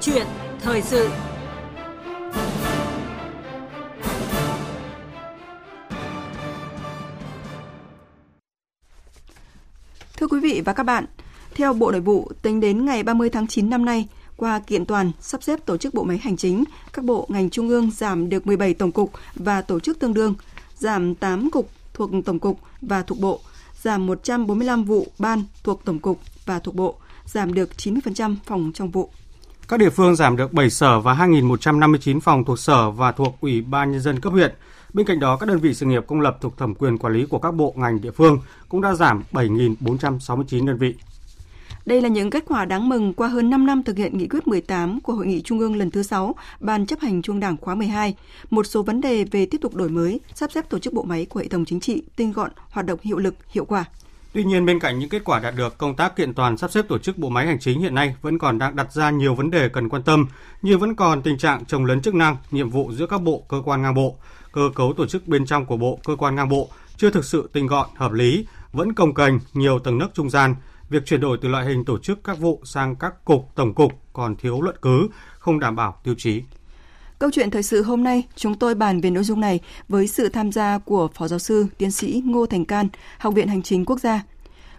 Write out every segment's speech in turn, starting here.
chuyện thời sự Thưa quý vị và các bạn, theo Bộ Nội vụ, tính đến ngày 30 tháng 9 năm nay, qua kiện toàn, sắp xếp tổ chức bộ máy hành chính, các bộ ngành trung ương giảm được 17 tổng cục và tổ chức tương đương, giảm 8 cục thuộc tổng cục và thuộc bộ, giảm 145 vụ ban thuộc tổng cục và thuộc bộ, giảm được 90% phòng trong vụ. Các địa phương giảm được 7 sở và 2.159 phòng thuộc sở và thuộc Ủy ban Nhân dân cấp huyện. Bên cạnh đó, các đơn vị sự nghiệp công lập thuộc thẩm quyền quản lý của các bộ ngành địa phương cũng đã giảm 7.469 đơn vị. Đây là những kết quả đáng mừng qua hơn 5 năm thực hiện nghị quyết 18 của Hội nghị Trung ương lần thứ 6, Ban chấp hành Trung Đảng khóa 12. Một số vấn đề về tiếp tục đổi mới, sắp xếp tổ chức bộ máy của hệ thống chính trị, tinh gọn, hoạt động hiệu lực, hiệu quả. Tuy nhiên, bên cạnh những kết quả đạt được, công tác kiện toàn sắp xếp tổ chức bộ máy hành chính hiện nay vẫn còn đang đặt ra nhiều vấn đề cần quan tâm, như vẫn còn tình trạng trồng lấn chức năng, nhiệm vụ giữa các bộ, cơ quan ngang bộ, cơ cấu tổ chức bên trong của bộ, cơ quan ngang bộ chưa thực sự tinh gọn, hợp lý, vẫn công cành, nhiều tầng nấc trung gian, việc chuyển đổi từ loại hình tổ chức các vụ sang các cục, tổng cục còn thiếu luận cứ, không đảm bảo tiêu chí. Câu chuyện thời sự hôm nay, chúng tôi bàn về nội dung này với sự tham gia của Phó Giáo sư, Tiến sĩ Ngô Thành Can, Học viện Hành chính Quốc gia.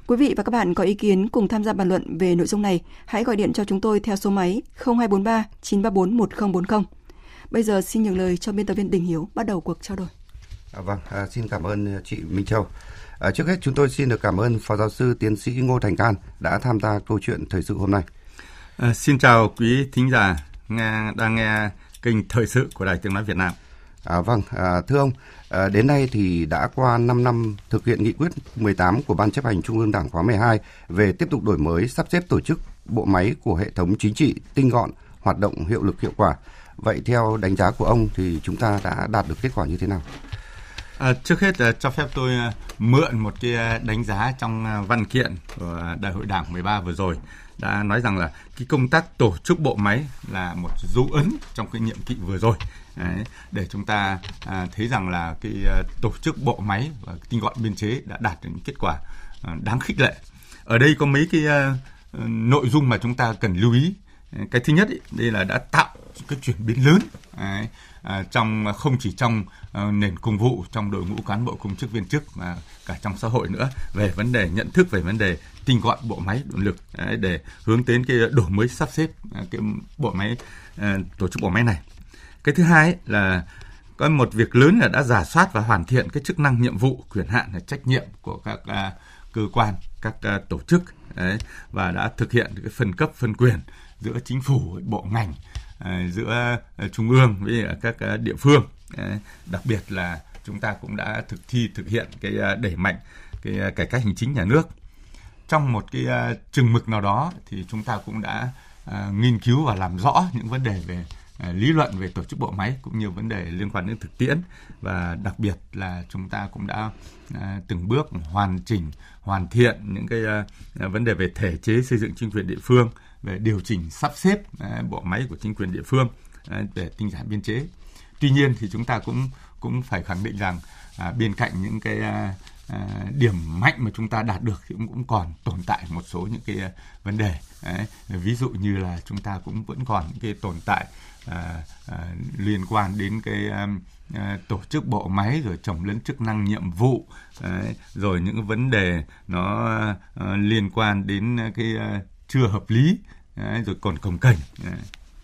Quý vị và các bạn có ý kiến cùng tham gia bàn luận về nội dung này, hãy gọi điện cho chúng tôi theo số máy 0243 934 1040. Bây giờ xin nhường lời cho biên tập viên Đình Hiếu bắt đầu cuộc trao đổi. À, vâng, à, xin cảm ơn chị Minh Châu. À, trước hết chúng tôi xin được cảm ơn Phó Giáo sư Tiến sĩ Ngô Thành Can đã tham gia câu chuyện thời sự hôm nay. À, xin chào quý thính giả nghe đang nghe kênh thời sự của Đài Tiếng nói Việt Nam. À, vâng, à, thưa ông, à, đến nay thì đã qua 5 năm thực hiện nghị quyết 18 của Ban chấp hành Trung ương Đảng khóa 12 về tiếp tục đổi mới sắp xếp tổ chức bộ máy của hệ thống chính trị tinh gọn, hoạt động hiệu lực hiệu quả. Vậy theo đánh giá của ông thì chúng ta đã đạt được kết quả như thế nào? À, trước hết là cho phép tôi à, mượn một cái à, đánh giá trong à, văn kiện của Đại hội Đảng 13 vừa rồi đã nói rằng là cái công tác tổ chức bộ máy là một dấu ấn trong cái nhiệm kỳ vừa rồi Đấy, để chúng ta à, thấy rằng là cái à, tổ chức bộ máy và tinh gọn biên chế đã đạt được những kết quả à, đáng khích lệ. Ở đây có mấy cái à, nội dung mà chúng ta cần lưu ý. Cái thứ nhất ý, đây là đã tạo cái chuyển biến lớn Đấy, À, trong không chỉ trong ờ, nền công vụ trong đội ngũ cán bộ công chức viên chức mà cả trong xã hội nữa về vấn đề nhận thức về vấn đề tinh gọn bộ máy động lực à, để hướng đến cái đổi mới sắp xếp à, cái bộ máy tổ chức bộ máy này. Cái thứ hai là có một việc lớn là đã giả soát và hoàn thiện cái chức năng nhiệm vụ quyền hạn là trách nhiệm của các uh, cơ quan các uh, tổ chức đấy, và đã thực hiện cái phân cấp phân quyền giữa chính phủ bộ ngành À, giữa à, trung ương với các à, địa phương. Đặc biệt là chúng ta cũng đã thực thi, thực hiện cái đẩy mạnh cái cải cách hành chính nhà nước. Trong một cái chừng mực nào đó thì chúng ta cũng đã nghiên cứu và làm rõ những vấn đề về lý luận về tổ chức bộ máy cũng như vấn đề liên quan đến thực tiễn. Và đặc biệt là chúng ta cũng đã từng bước hoàn chỉnh, hoàn thiện những cái vấn đề về thể chế xây dựng chính quyền địa phương về điều chỉnh sắp xếp à, bộ máy của chính quyền địa phương à, để tinh giản biên chế. Tuy nhiên thì chúng ta cũng cũng phải khẳng định rằng à, bên cạnh những cái điểm mạnh mà chúng ta đạt được thì cũng cũng còn tồn tại một số những cái vấn đề Đấy, ví dụ như là chúng ta cũng vẫn còn những cái tồn tại à, à, liên quan đến cái à, tổ chức bộ máy rồi chồng lấn chức năng nhiệm vụ đấy, rồi những vấn đề nó à, liên quan đến cái à, chưa hợp lý đấy, rồi còn cồng kềnh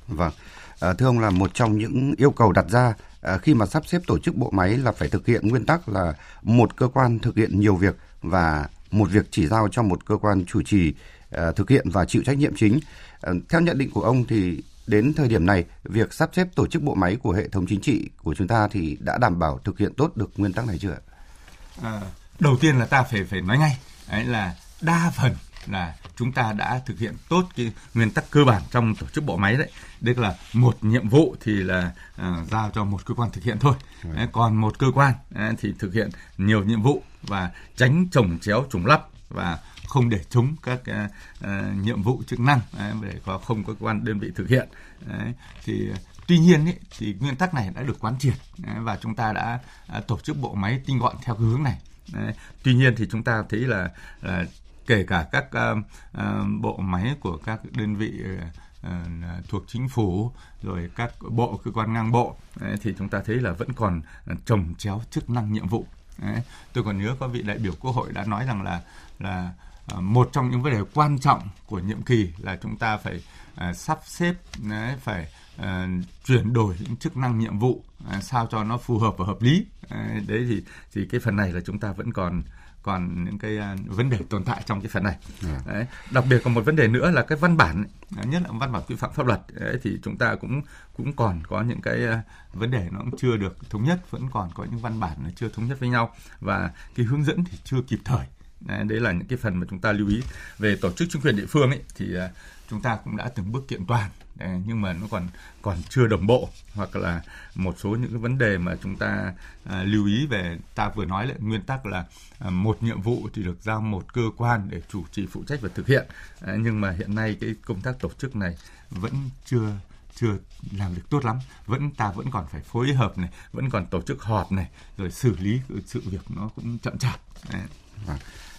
vâng à, thưa ông là một trong những yêu cầu đặt ra à, khi mà sắp xếp tổ chức bộ máy là phải thực hiện nguyên tắc là một cơ quan thực hiện nhiều việc và một việc chỉ giao cho một cơ quan chủ trì à, thực hiện và chịu trách nhiệm chính. À, theo nhận định của ông thì đến thời điểm này, việc sắp xếp tổ chức bộ máy của hệ thống chính trị của chúng ta thì đã đảm bảo thực hiện tốt được nguyên tắc này chưa? À, đầu tiên là ta phải phải nói ngay đấy là đa phần là chúng ta đã thực hiện tốt cái nguyên tắc cơ bản trong tổ chức bộ máy đấy. Đây là một nhiệm vụ thì là uh, giao cho một cơ quan thực hiện thôi. Đấy, còn một cơ quan uh, thì thực hiện nhiều nhiệm vụ và tránh trồng chéo trùng lắp và không để chống các uh, uh, nhiệm vụ chức năng uh, để có không có cơ quan đơn vị thực hiện Đấy, thì tuy nhiên ý, thì nguyên tắc này đã được quán triệt và chúng ta đã uh, tổ chức bộ máy tinh gọn theo cái hướng này Đấy, tuy nhiên thì chúng ta thấy là, là kể cả các uh, uh, bộ máy của các đơn vị ờ, thuộc chính phủ rồi các bộ cơ quan ngang bộ thì chúng ta thấy là vẫn còn trồng chéo chức năng nhiệm vụ Đấy. Tôi còn nhớ có vị đại biểu quốc hội đã nói rằng là là một trong những vấn đề quan trọng của nhiệm kỳ là chúng ta phải uh, sắp xếp đấy, phải uh, chuyển đổi những chức năng nhiệm vụ uh, sao cho nó phù hợp và hợp lý à, đấy thì thì cái phần này là chúng ta vẫn còn còn những cái uh, vấn đề tồn tại trong cái phần này. Yeah. Dạ. Đấy. Đặc biệt còn một vấn đề nữa là cái văn bản, nhất là văn bản quy phạm pháp luật đấy, thì chúng ta cũng cũng còn có những cái uh, vấn đề nó cũng chưa được thống nhất, vẫn còn có những văn bản nó chưa thống nhất với nhau và cái hướng dẫn thì chưa kịp thời. Đấy, đấy là những cái phần mà chúng ta lưu ý về tổ chức chính quyền địa phương ấy thì uh, chúng ta cũng đã từng bước kiện toàn. Nhưng mà nó còn còn chưa đồng bộ hoặc là một số những cái vấn đề mà chúng ta à, lưu ý về ta vừa nói lại nguyên tắc là à, một nhiệm vụ thì được giao một cơ quan để chủ trì phụ trách và thực hiện. À, nhưng mà hiện nay cái công tác tổ chức này vẫn chưa chưa làm được tốt lắm. Vẫn ta vẫn còn phải phối hợp này vẫn còn tổ chức họp này rồi xử lý sự việc nó cũng chậm chạp. Vâng.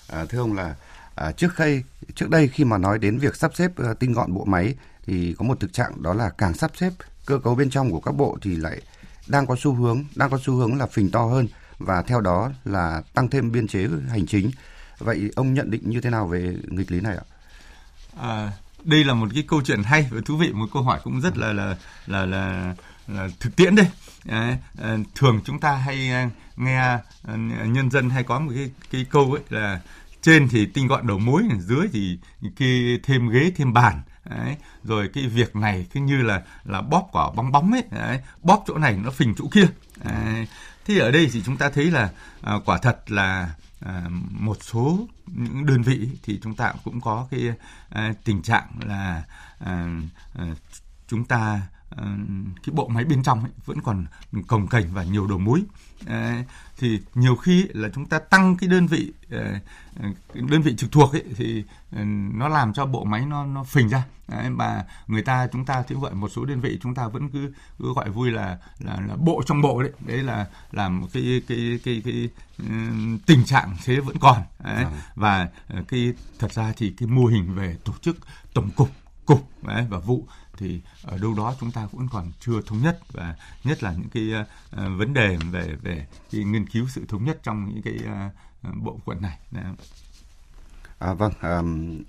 À, thưa ông là à, trước khi trước đây khi mà nói đến việc sắp xếp uh, tinh gọn bộ máy thì có một thực trạng đó là càng sắp xếp cơ cấu bên trong của các bộ thì lại đang có xu hướng đang có xu hướng là phình to hơn và theo đó là tăng thêm biên chế hành chính. Vậy ông nhận định như thế nào về nghịch lý này ạ? À, đây là một cái câu chuyện hay và thú vị, một câu hỏi cũng rất là là là là, là thực tiễn đây. À, thường chúng ta hay ờ, nghe nhân dân hay có một cái cái câu ấy là trên thì tinh gọn đầu mối, dưới thì khi thêm ghế thêm bàn Đấy. rồi cái việc này cứ như là là bóp quả bóng bóng ấy Đấy. bóp chỗ này nó phình chỗ kia Đấy. thì ở đây thì chúng ta thấy là à, quả thật là à, một số những đơn vị thì chúng ta cũng có cái à, tình trạng là à, à, chúng ta cái bộ máy bên trong ấy, vẫn còn cồng kềnh và nhiều đầu mối à, thì nhiều khi là chúng ta tăng cái đơn vị à, đơn vị trực thuộc ấy, thì nó làm cho bộ máy nó nó phình ra Đấy, và người ta chúng ta thì gọi một số đơn vị chúng ta vẫn cứ, cứ gọi vui là là là bộ trong bộ đấy đấy là làm cái cái cái cái, cái tình trạng thế vẫn còn đấy. À. và cái thật ra thì cái mô hình về tổ chức tổng cục cục đấy, và vụ thì ở đâu đó chúng ta cũng còn chưa thống nhất và nhất là những cái uh, vấn đề về về cái nghiên cứu sự thống nhất trong những cái uh, bộ phận này. À, vâng, Um...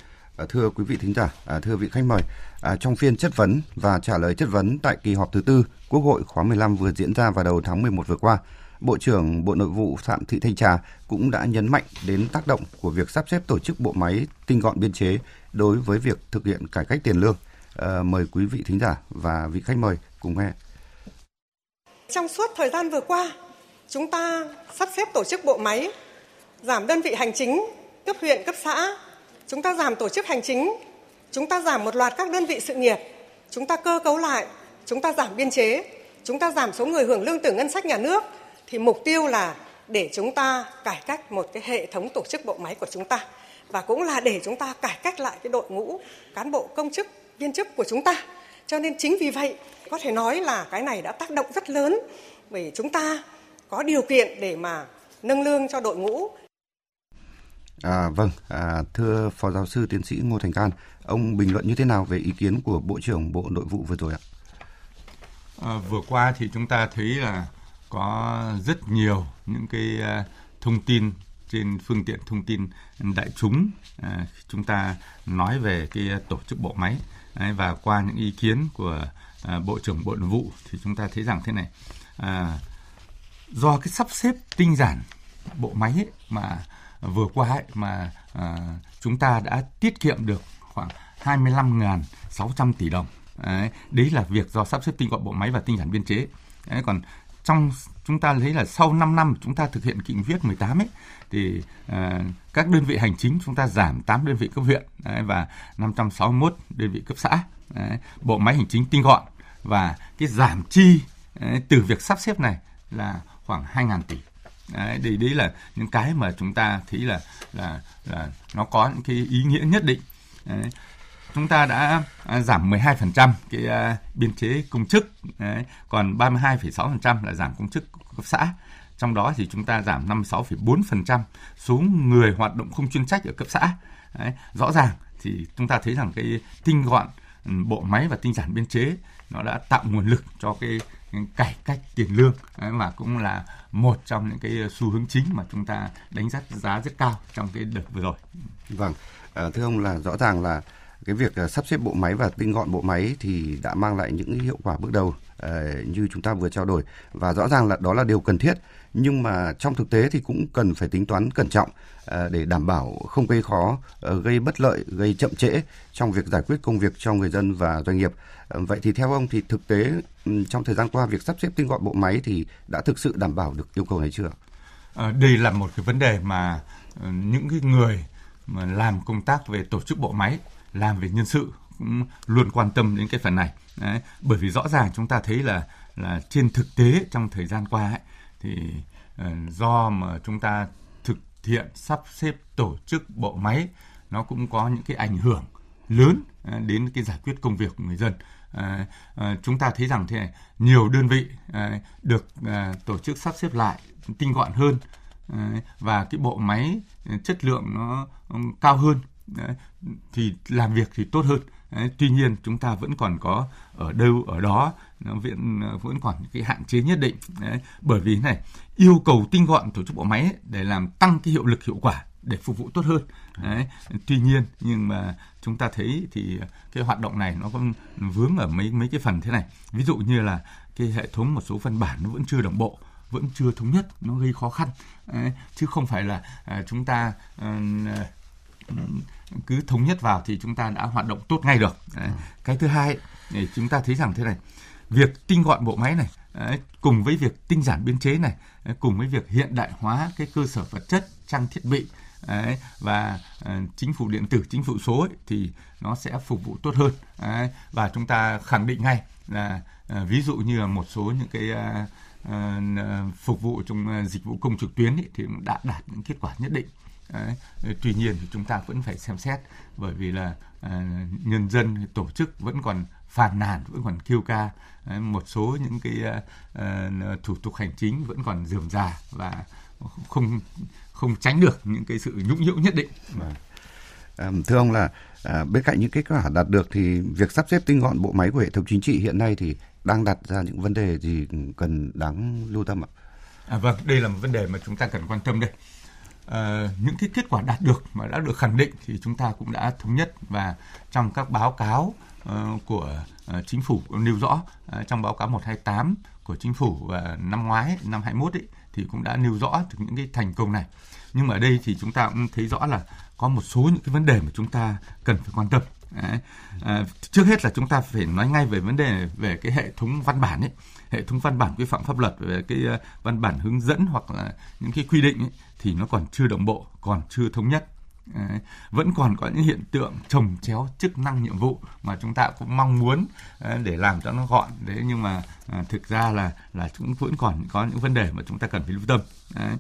thưa quý vị thính giả, à, thưa vị khách mời, à, trong phiên chất vấn và trả lời chất vấn tại kỳ họp thứ tư Quốc hội khóa 15 vừa diễn ra vào đầu tháng 11 vừa qua, Bộ trưởng Bộ Nội vụ Phạm Thị Thanh Trà cũng đã nhấn mạnh đến tác động của việc sắp xếp tổ chức bộ máy tinh gọn biên chế đối với việc thực hiện cải cách tiền lương. Ờ, mời quý vị thính giả và vị khách mời cùng nghe. Trong suốt thời gian vừa qua, chúng ta sắp xếp tổ chức bộ máy, giảm đơn vị hành chính cấp huyện, cấp xã, chúng ta giảm tổ chức hành chính, chúng ta giảm một loạt các đơn vị sự nghiệp, chúng ta cơ cấu lại, chúng ta giảm biên chế, chúng ta giảm số người hưởng lương từ ngân sách nhà nước. Thì mục tiêu là để chúng ta cải cách một cái hệ thống tổ chức bộ máy của chúng ta. Và cũng là để chúng ta cải cách lại cái đội ngũ cán bộ công chức viên chức của chúng ta. Cho nên chính vì vậy có thể nói là cái này đã tác động rất lớn vì chúng ta có điều kiện để mà nâng lương cho đội ngũ. À, vâng, à, thưa Phó Giáo sư Tiến sĩ Ngô Thành Can, ông bình luận như thế nào về ý kiến của Bộ trưởng Bộ Nội vụ vừa rồi ạ? À, vừa qua thì chúng ta thấy là có rất nhiều những cái uh, thông tin trên phương tiện thông tin đại chúng à, chúng ta nói về cái tổ chức bộ máy Đấy, và qua những ý kiến của à, bộ trưởng bộ nội vụ thì chúng ta thấy rằng thế này. À, do cái sắp xếp tinh giản bộ máy ấy, mà vừa qua ấy, mà à, chúng ta đã tiết kiệm được khoảng 25.600 tỷ đồng. Đấy, đấy là việc do sắp xếp tinh gọn bộ máy và tinh giản biên chế. Đấy, còn trong chúng ta thấy là sau 5 năm chúng ta thực hiện nghị viết 18 ấy thì uh, các đơn vị hành chính chúng ta giảm 8 đơn vị cấp huyện đấy, và 561 đơn vị cấp xã. Đấy, bộ máy hành chính tinh gọn và cái giảm chi đấy, từ việc sắp xếp này là khoảng 2.000 tỷ. Đấy, đấy, đấy là những cái mà chúng ta thấy là là là nó có những cái ý nghĩa nhất định. Đấy chúng ta đã à, giảm 12% cái à, biên chế công chức, đấy, còn 32,6% là giảm công chức cấp xã. Trong đó thì chúng ta giảm 56,4% số người hoạt động không chuyên trách ở cấp xã. Đấy, rõ ràng thì chúng ta thấy rằng cái tinh gọn ừ, bộ máy và tinh giản biên chế nó đã tạo nguồn lực cho cái cải cách tiền lương mà cũng là một trong những cái xu hướng chính mà chúng ta đánh giá giá rất cao trong cái đợt vừa rồi. Vâng, à, thưa ông là rõ ràng là cái việc ờ, sắp xếp bộ máy và tinh gọn bộ máy thì đã mang lại những hiệu quả bước đầu ờ, như chúng ta vừa trao đổi và rõ ràng là đó là điều cần thiết nhưng mà trong thực tế thì cũng cần phải tính toán cẩn trọng ờ, để đảm bảo không gây khó, gây bất lợi, gây chậm trễ trong việc giải quyết công việc cho người dân và doanh nghiệp. Vậy thì theo ông thì thực tế ừ, trong thời gian qua việc sắp xếp tinh gọn bộ máy thì đã thực sự đảm bảo được yêu cầu này chưa? À, đây là một cái vấn đề mà ừ, những cái người mà làm công tác về tổ chức bộ máy, làm về nhân sự cũng luôn quan tâm đến cái phần này. Đấy, bởi vì rõ ràng chúng ta thấy là là trên thực tế trong thời gian qua ấy, thì uh, do mà chúng ta thực hiện sắp xếp tổ chức bộ máy nó cũng có những cái ảnh hưởng lớn uh, đến cái giải quyết công việc của người dân à, à, chúng ta thấy rằng thế này nhiều đơn vị à, được à, tổ chức sắp xếp lại tinh gọn hơn à, và cái bộ máy chất lượng nó cao hơn thì làm việc thì tốt hơn Đấy, tuy nhiên chúng ta vẫn còn có ở đâu ở đó nó vẫn vẫn còn những cái hạn chế nhất định Đấy, bởi vì này yêu cầu tinh gọn tổ chức bộ máy ấy, để làm tăng cái hiệu lực hiệu quả để phục vụ tốt hơn. Đấy. Tuy nhiên nhưng mà chúng ta thấy thì cái hoạt động này nó còn vướng ở mấy mấy cái phần thế này. Ví dụ như là cái hệ thống một số văn bản nó vẫn chưa đồng bộ vẫn chưa thống nhất nó gây khó khăn Đấy. chứ không phải là à, chúng ta à, cứ thống nhất vào thì chúng ta đã hoạt động tốt ngay được. Đấy. cái thứ hai thì chúng ta thấy rằng thế này việc tinh gọn bộ máy này cùng với việc tinh giản biên chế này cùng với việc hiện đại hóa cái cơ sở vật chất trang thiết bị Đấy, và uh, chính phủ điện tử chính phủ số ấy, thì nó sẽ phục vụ tốt hơn. Đấy, và chúng ta khẳng định ngay là uh, ví dụ như là một số những cái uh, phục vụ trong dịch vụ công trực tuyến ấy, thì cũng đã đạt những kết quả nhất định Đấy. Tuy nhiên thì chúng ta vẫn phải xem xét bởi vì là uh, nhân dân tổ chức vẫn còn phàn nàn vẫn còn kêu ca Đấy, một số những cái uh, thủ tục hành chính vẫn còn dườm già và không không tránh được những cái sự nhũng nhiễu nhất định. À, thưa ông là à, bên cạnh những kết quả đạt được thì việc sắp xếp tinh gọn bộ máy của hệ thống chính trị hiện nay thì đang đặt ra những vấn đề gì cần đáng lưu tâm ạ? À, vâng, đây là một vấn đề mà chúng ta cần quan tâm đây. Ờ, những cái kết quả đạt được mà đã được khẳng định thì chúng ta cũng đã thống nhất và trong các báo cáo uh, của uh, chính phủ nêu rõ uh, trong báo cáo 128 của chính phủ uh, năm ngoái năm 21 ấy thì cũng đã nêu rõ được những cái thành công này. Nhưng mà ở đây thì chúng ta cũng thấy rõ là có một số những cái vấn đề mà chúng ta cần phải quan tâm. Đấy. À, trước hết là chúng ta phải nói ngay về vấn đề về cái hệ thống văn bản ấy hệ thống văn bản quy phạm pháp luật về cái ờ, văn bản hướng dẫn hoặc là những cái quy định ấy, thì nó còn chưa đồng bộ còn chưa thống nhất Đấy. vẫn còn có những hiện tượng trồng chéo chức năng nhiệm vụ mà chúng ta cũng mong muốn ờ, để làm cho nó gọn đấy nhưng mà ờ, thực ra là là chúng vẫn còn có những vấn đề mà chúng ta cần phải lưu tâm đấy.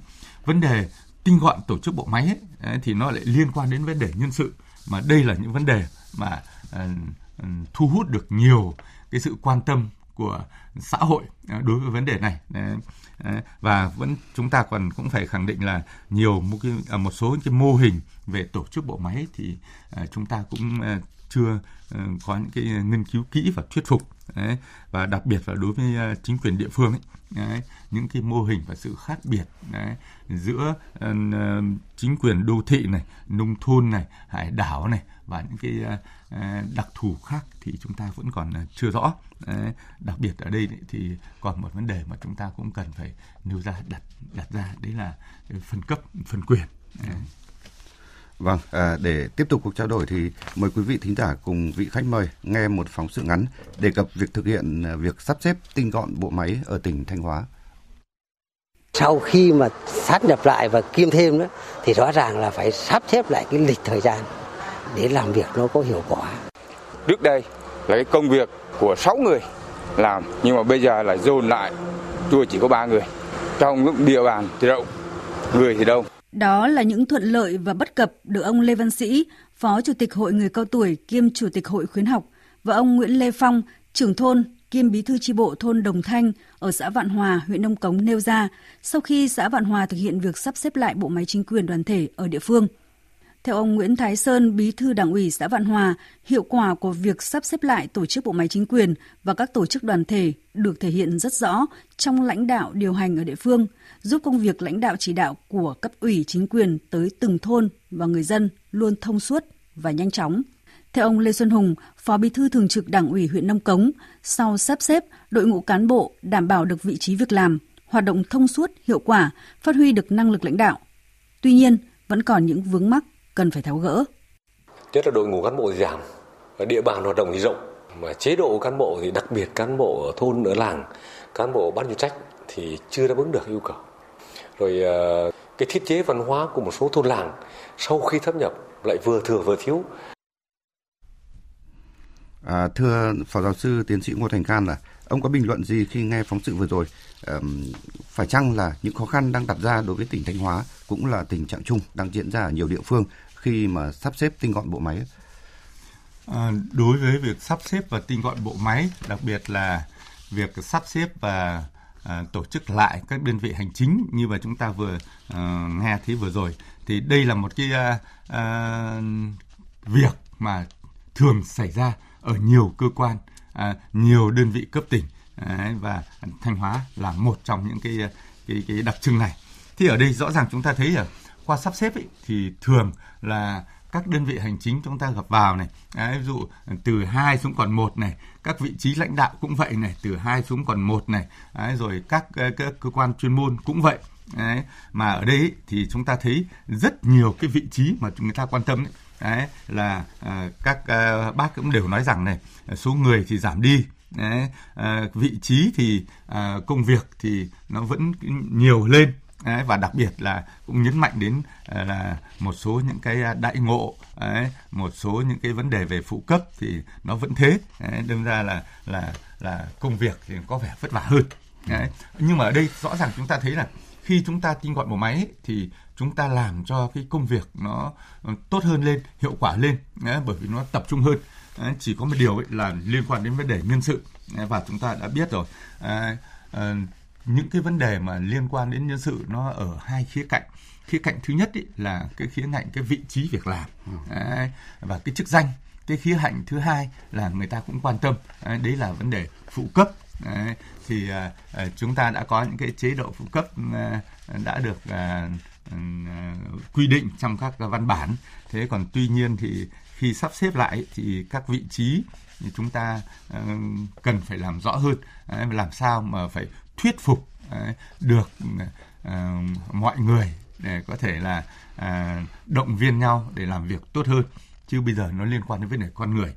vấn đề tinh gọn tổ chức bộ máy ấy, ấy, thì nó lại liên quan đến vấn đề nhân sự mà đây là những vấn đề mà ờ, ừ, thu hút được nhiều cái sự quan tâm của xã hội ờ, đối với vấn đề này. Ờ, và vẫn chúng ta còn cũng phải khẳng định là nhiều một, cái, à, một số cái mô hình về tổ chức bộ máy thì chúng ta cũng chưa ờ, có những cái nghiên cứu kỹ và thuyết phục Đấy, và đặc biệt là đối với ờ, chính quyền địa phương ấy, đấy, những cái mô hình và sự khác biệt đấy, giữa uh, chính quyền đô thị này, nông thôn này, hải đảo này và những cái uh, đặc thù khác thì chúng ta vẫn còn chưa rõ. Đấy, đặc biệt ở đây thì còn một vấn đề mà chúng ta cũng cần phải nêu ra đặt đặt ra đấy là phân cấp phân quyền. Đấy. Vâng, à, để tiếp tục cuộc trao đổi thì mời quý vị thính giả cùng vị khách mời nghe một phóng sự ngắn đề cập việc thực hiện à, việc sắp xếp tinh gọn bộ máy ở tỉnh Thanh Hóa. Sau khi mà sát nhập lại và kiêm thêm đó thì rõ ràng là phải sắp xếp lại cái lịch thời gian để làm việc nó có hiệu quả. Trước đây là cái công việc của 6 người làm nhưng mà bây giờ là dồn lại tôi chỉ có 3 người. Trong địa bàn thì rộng, người thì đông đó là những thuận lợi và bất cập được ông Lê Văn Sĩ, Phó Chủ tịch Hội Người Cao Tuổi kiêm Chủ tịch Hội Khuyến học và ông Nguyễn Lê Phong, trưởng thôn kiêm bí thư tri bộ thôn Đồng Thanh ở xã Vạn Hòa, huyện Nông Cống nêu ra sau khi xã Vạn Hòa thực hiện việc sắp xếp lại bộ máy chính quyền đoàn thể ở địa phương. Theo ông Nguyễn Thái Sơn, Bí thư Đảng ủy xã Vạn Hòa, hiệu quả của việc sắp xếp lại tổ chức bộ máy chính quyền và các tổ chức đoàn thể được thể hiện rất rõ trong lãnh đạo điều hành ở địa phương, giúp công việc lãnh đạo chỉ đạo của cấp ủy chính quyền tới từng thôn và người dân luôn thông suốt và nhanh chóng. Theo ông Lê Xuân Hùng, Phó Bí thư Thường trực Đảng ủy huyện Nông Cống, sau sắp xếp, đội ngũ cán bộ đảm bảo được vị trí việc làm, hoạt động thông suốt, hiệu quả, phát huy được năng lực lãnh đạo. Tuy nhiên, vẫn còn những vướng mắc cần phải tháo gỡ. Nhất là đội ngũ cán bộ giảm, địa bàn hoạt động thì rộng, mà chế độ cán bộ thì đặc biệt cán bộ ở thôn ở làng, cán bộ ban chuyên trách thì chưa đáp ứng được yêu cầu. Rồi ờ, cái thiết chế văn hóa của một số thôn làng sau khi thâm nhập lại vừa thừa vừa thiếu. À, thưa Phó Giáo sư Tiến sĩ Ngô Thành Can là ông có bình luận gì khi nghe phóng sự vừa rồi? Phải chăng là những khó khăn đang đặt ra đối với tỉnh Thanh Hóa cũng là tình trạng chung đang diễn ra ở nhiều địa phương khi mà sắp xếp tinh gọn bộ máy? À, đối với việc sắp xếp và tinh gọn bộ máy, đặc biệt là việc sắp xếp và à, tổ chức lại các đơn vị hành chính như mà chúng ta vừa à, nghe thấy vừa rồi, thì đây là một cái à, à, việc mà thường xảy ra ở nhiều cơ quan, à, nhiều đơn vị cấp tỉnh Đấy, và Thanh Hóa là một trong những cái cái cái đặc trưng này. Thì ở đây rõ ràng chúng ta thấy là qua sắp xếp ấy, thì thường là các đơn vị hành chính chúng ta gặp vào này, đấy, ví dụ từ 2 xuống còn một này, các vị trí lãnh đạo cũng vậy này, từ 2 xuống còn một này, đấy, rồi các, các cơ quan chuyên môn cũng vậy. Đấy, mà ở đây thì chúng ta thấy rất nhiều cái vị trí mà người ta quan tâm ấy, đấy là à, các à, bác cũng đều nói rằng này số người thì giảm đi đấy, à, vị trí thì à, công việc thì nó vẫn nhiều lên. Đấy, và đặc biệt là cũng nhấn mạnh đến à, là một số những cái à, đại ngộ đấy, một số những cái vấn đề về phụ cấp thì nó vẫn thế. Đấy, đâm ra là là là công việc thì có vẻ vất vả hơn. Đấy. nhưng mà ở đây rõ ràng chúng ta thấy là khi chúng ta tinh gọn bộ máy thì chúng ta làm cho cái công việc nó tốt hơn lên hiệu quả lên. Đấy, bởi vì nó tập trung hơn chỉ có một điều ấy là liên quan đến vấn đề nhân sự. Đấy, và chúng ta đã biết rồi. À, những cái vấn đề mà liên quan đến nhân sự nó ở hai khía cạnh. Khía cạnh thứ nhất ý là cái khía cạnh cái vị trí việc làm. Đấy, và cái chức danh. Cái khía cạnh thứ hai là người ta cũng quan tâm. Đấy, là vấn đề phụ cấp. Đấy, thì chúng ta đã có những cái chế độ phụ cấp đã được à, quy định trong các văn bản. Thế còn tuy nhiên thì khi sắp xếp lại thì các vị trí chúng ta ờ, cần phải làm rõ hơn. Làm sao mà phải thuyết phục được ờ, mọi người để có thể là ờ, động viên nhau để làm việc tốt hơn. Chứ bây giờ nó liên quan đến vấn đề con người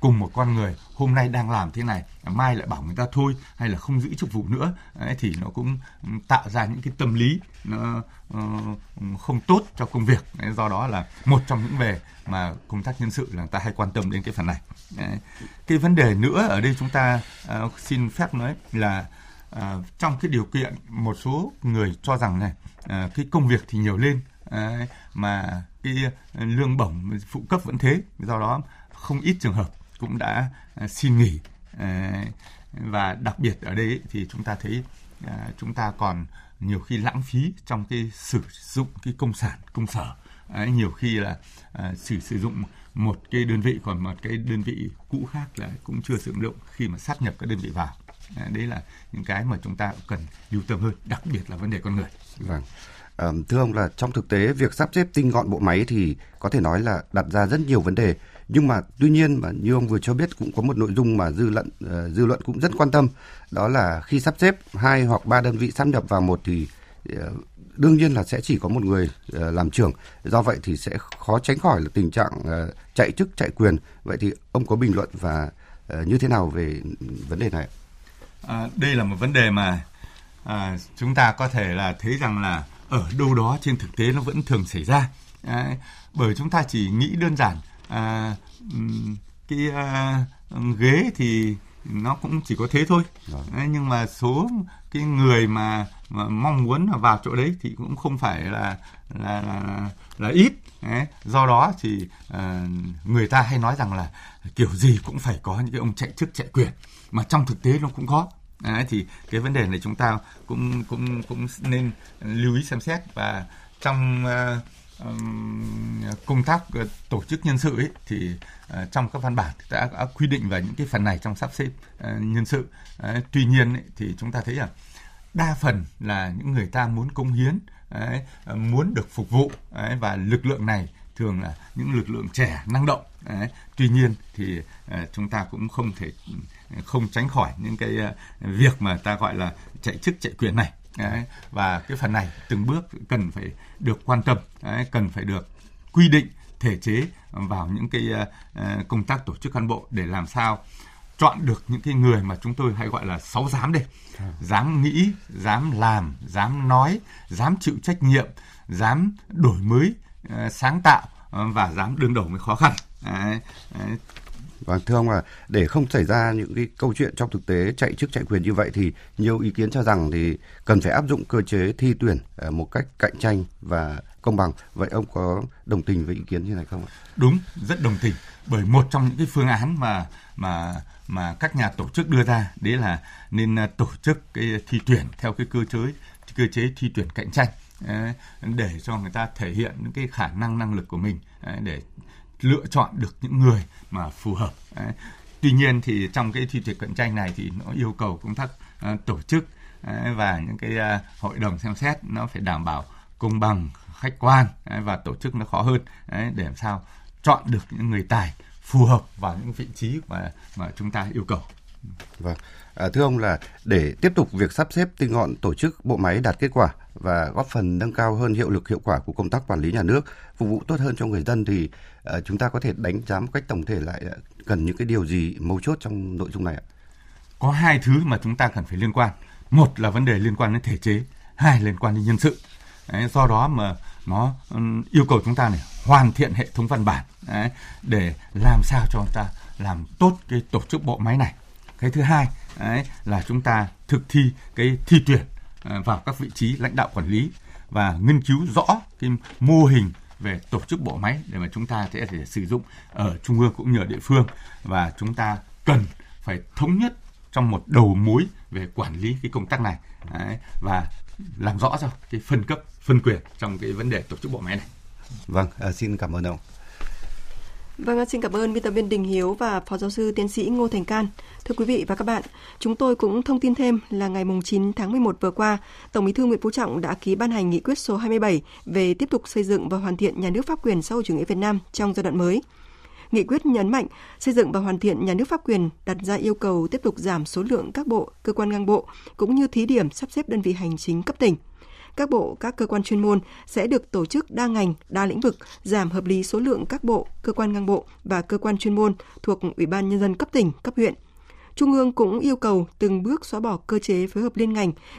cùng một con người hôm nay đang làm thế này, mai lại bảo người ta thôi, hay là không giữ chức vụ nữa thì nó cũng tạo ra những cái tâm lý nó ờ, không tốt cho công việc. Do đó là một trong những về mà công tác nhân sự là người ta hay quan tâm đến cái phần này. Cái vấn đề nữa ở đây chúng ta ờ, xin phép nói là ờ, trong cái điều kiện một số người cho rằng này cái công việc thì nhiều lên mà cái lương bổng phụ cấp vẫn thế. Do đó không ít trường hợp cũng đã à, xin nghỉ à, và đặc biệt ở đây thì chúng ta thấy à, chúng ta còn nhiều khi lãng phí trong cái sử dụng cái công sản, công sở. Nhiều khi là sử sử dụng một cái đơn vị, còn một cái đơn vị cũ khác là cũng chưa sử dụng khi mà sát nhập các đơn vị vào. Đấy là những cái mà chúng ta cần lưu tâm hơn, đặc biệt là vấn đề con người. Vâng. Ờ, thưa ông là trong thực tế việc sắp xếp tinh gọn bộ máy thì có thể nói là đặt ra rất nhiều vấn đề nhưng mà tuy nhiên mà như ông vừa cho biết cũng có một nội dung mà dư luận ờ, dư luận cũng rất quan tâm đó là khi sắp xếp hai hoặc ba đơn vị sắp nhập vào một thì ờ, đương nhiên là sẽ chỉ có một người ờ, làm trưởng. Do vậy thì sẽ khó tránh khỏi là tình trạng chạy chức chạy quyền. Vậy thì ông có bình luận và như thế nào về vấn đề này? À, đây là một vấn đề mà à, chúng ta có thể là thấy rằng là ở đâu đó trên thực tế nó vẫn thường xảy ra. Đấy, bởi chúng ta chỉ nghĩ đơn giản à, cái à, ghế thì nó cũng chỉ có thế thôi. Đấy, nhưng mà số cái người mà, mà mong muốn vào chỗ đấy thì cũng không phải là là là, là ít. Đấy. do đó thì à, người ta hay nói rằng là kiểu gì cũng phải có những cái ông chạy chức chạy quyền mà trong thực tế nó cũng có. Đấy, thì cái vấn đề này chúng ta cũng cũng cũng nên lưu ý xem xét. Và trong uh, công tác ờ, tổ chức nhân sự ấy, thì ờ, trong các văn bản đã, đã quy định về những cái phần này trong sắp xếp ờ, nhân sự. Tuy nhiên ấy, thì chúng ta thấy là đa phần là những người ta muốn công hiến, muốn được phục vụ và lực lượng này thường là những lực lượng trẻ năng động tuy nhiên thì chúng ta cũng không thể không tránh khỏi những cái việc mà ta gọi là chạy chức chạy quyền này Đấy. và cái phần này từng bước cần phải được quan tâm Đấy. cần phải được quy định thể chế vào những cái uh, công tác tổ chức cán bộ để làm sao chọn được những cái người mà chúng tôi hay gọi là sáu dám đây dám nghĩ dám làm dám nói dám chịu trách nhiệm dám đổi mới uh, sáng tạo uh, và dám đương đầu với khó khăn đấy, đấy. Vâng, thưa ông là để không xảy ra những cái câu chuyện trong thực tế chạy chức chạy quyền như vậy thì nhiều ý kiến cho rằng thì cần phải áp dụng cơ chế thi tuyển à, một cách cạnh tranh và công bằng. Vậy ông có đồng tình với ý kiến như này không ạ? Đúng, rất đồng tình. Bởi một trong những cái phương án mà mà mà các nhà tổ chức đưa ra đấy là nên à, tổ chức cái thi tuyển theo cái cơ chế cơ chế thi tuyển cạnh tranh à, để cho người ta thể hiện những cái khả năng năng lực của mình để lựa chọn được những người mà phù hợp. Tuy nhiên thì trong cái thi tuyển cạnh tranh này thì nó yêu cầu công tác uh, tổ chức ờ, và những cái uh, hội đồng xem xét nó phải đảm bảo công bằng, khách quan và tổ chức nó khó hơn để làm sao chọn được những người tài phù hợp vào những vị trí mà mà chúng ta yêu cầu. Vâng. À, thưa ông là để tiếp tục việc sắp xếp tinh gọn tổ chức bộ máy đạt kết quả và góp phần nâng cao hơn hiệu lực hiệu quả của công tác quản lý nhà nước, phục vụ tốt hơn cho người dân thì ờ, chúng ta có thể đánh giá một cách tổng thể lại ờ, cần những cái điều gì mấu chốt trong nội dung này ạ? Có hai thứ mà chúng ta cần phải liên quan. Một là vấn đề liên quan đến thể chế, hai liên quan đến nhân sự. Đấy, do đó mà nó yêu cầu chúng ta này hoàn thiện hệ thống văn bản đấy, để làm sao cho chúng ta làm tốt cái tổ chức bộ máy này cái thứ hai đấy, là chúng ta thực thi cái thi tuyển À, vào các vị trí lãnh đạo quản lý và nghiên cứu rõ cái mô hình về tổ chức bộ máy để mà chúng ta sẽ thể sử dụng ở trung ương cũng như ở địa phương và chúng ta cần phải thống nhất trong một đầu mối về quản lý cái công tác này đấy, và làm rõ cho cái phân cấp phân quyền trong cái vấn đề tổ chức bộ máy này. Vâng, à, xin cảm ơn ông. Vâng, xin cảm ơn biên tập viên Đình Hiếu và Phó Giáo sư Tiến sĩ Ngô Thành Can. Thưa quý vị và các bạn, chúng tôi cũng thông tin thêm là ngày 9 tháng 11 vừa qua, Tổng bí thư Nguyễn Phú Trọng đã ký ban hành nghị quyết số 27 về tiếp tục xây dựng và hoàn thiện nhà nước pháp quyền xã hội chủ nghĩa Việt Nam trong giai đoạn mới. Nghị quyết nhấn mạnh xây dựng và hoàn thiện nhà nước pháp quyền đặt ra yêu cầu tiếp tục giảm số lượng các bộ, cơ quan ngang bộ cũng như thí điểm sắp xếp đơn vị hành chính cấp tỉnh các bộ, các cơ quan chuyên môn sẽ được tổ chức đa ngành, đa lĩnh vực, giảm hợp lý số lượng các bộ, cơ quan ngang bộ và cơ quan chuyên môn thuộc Ủy ban Nhân dân cấp tỉnh, cấp huyện. Trung ương cũng yêu cầu từng bước xóa bỏ cơ chế phối hợp liên ngành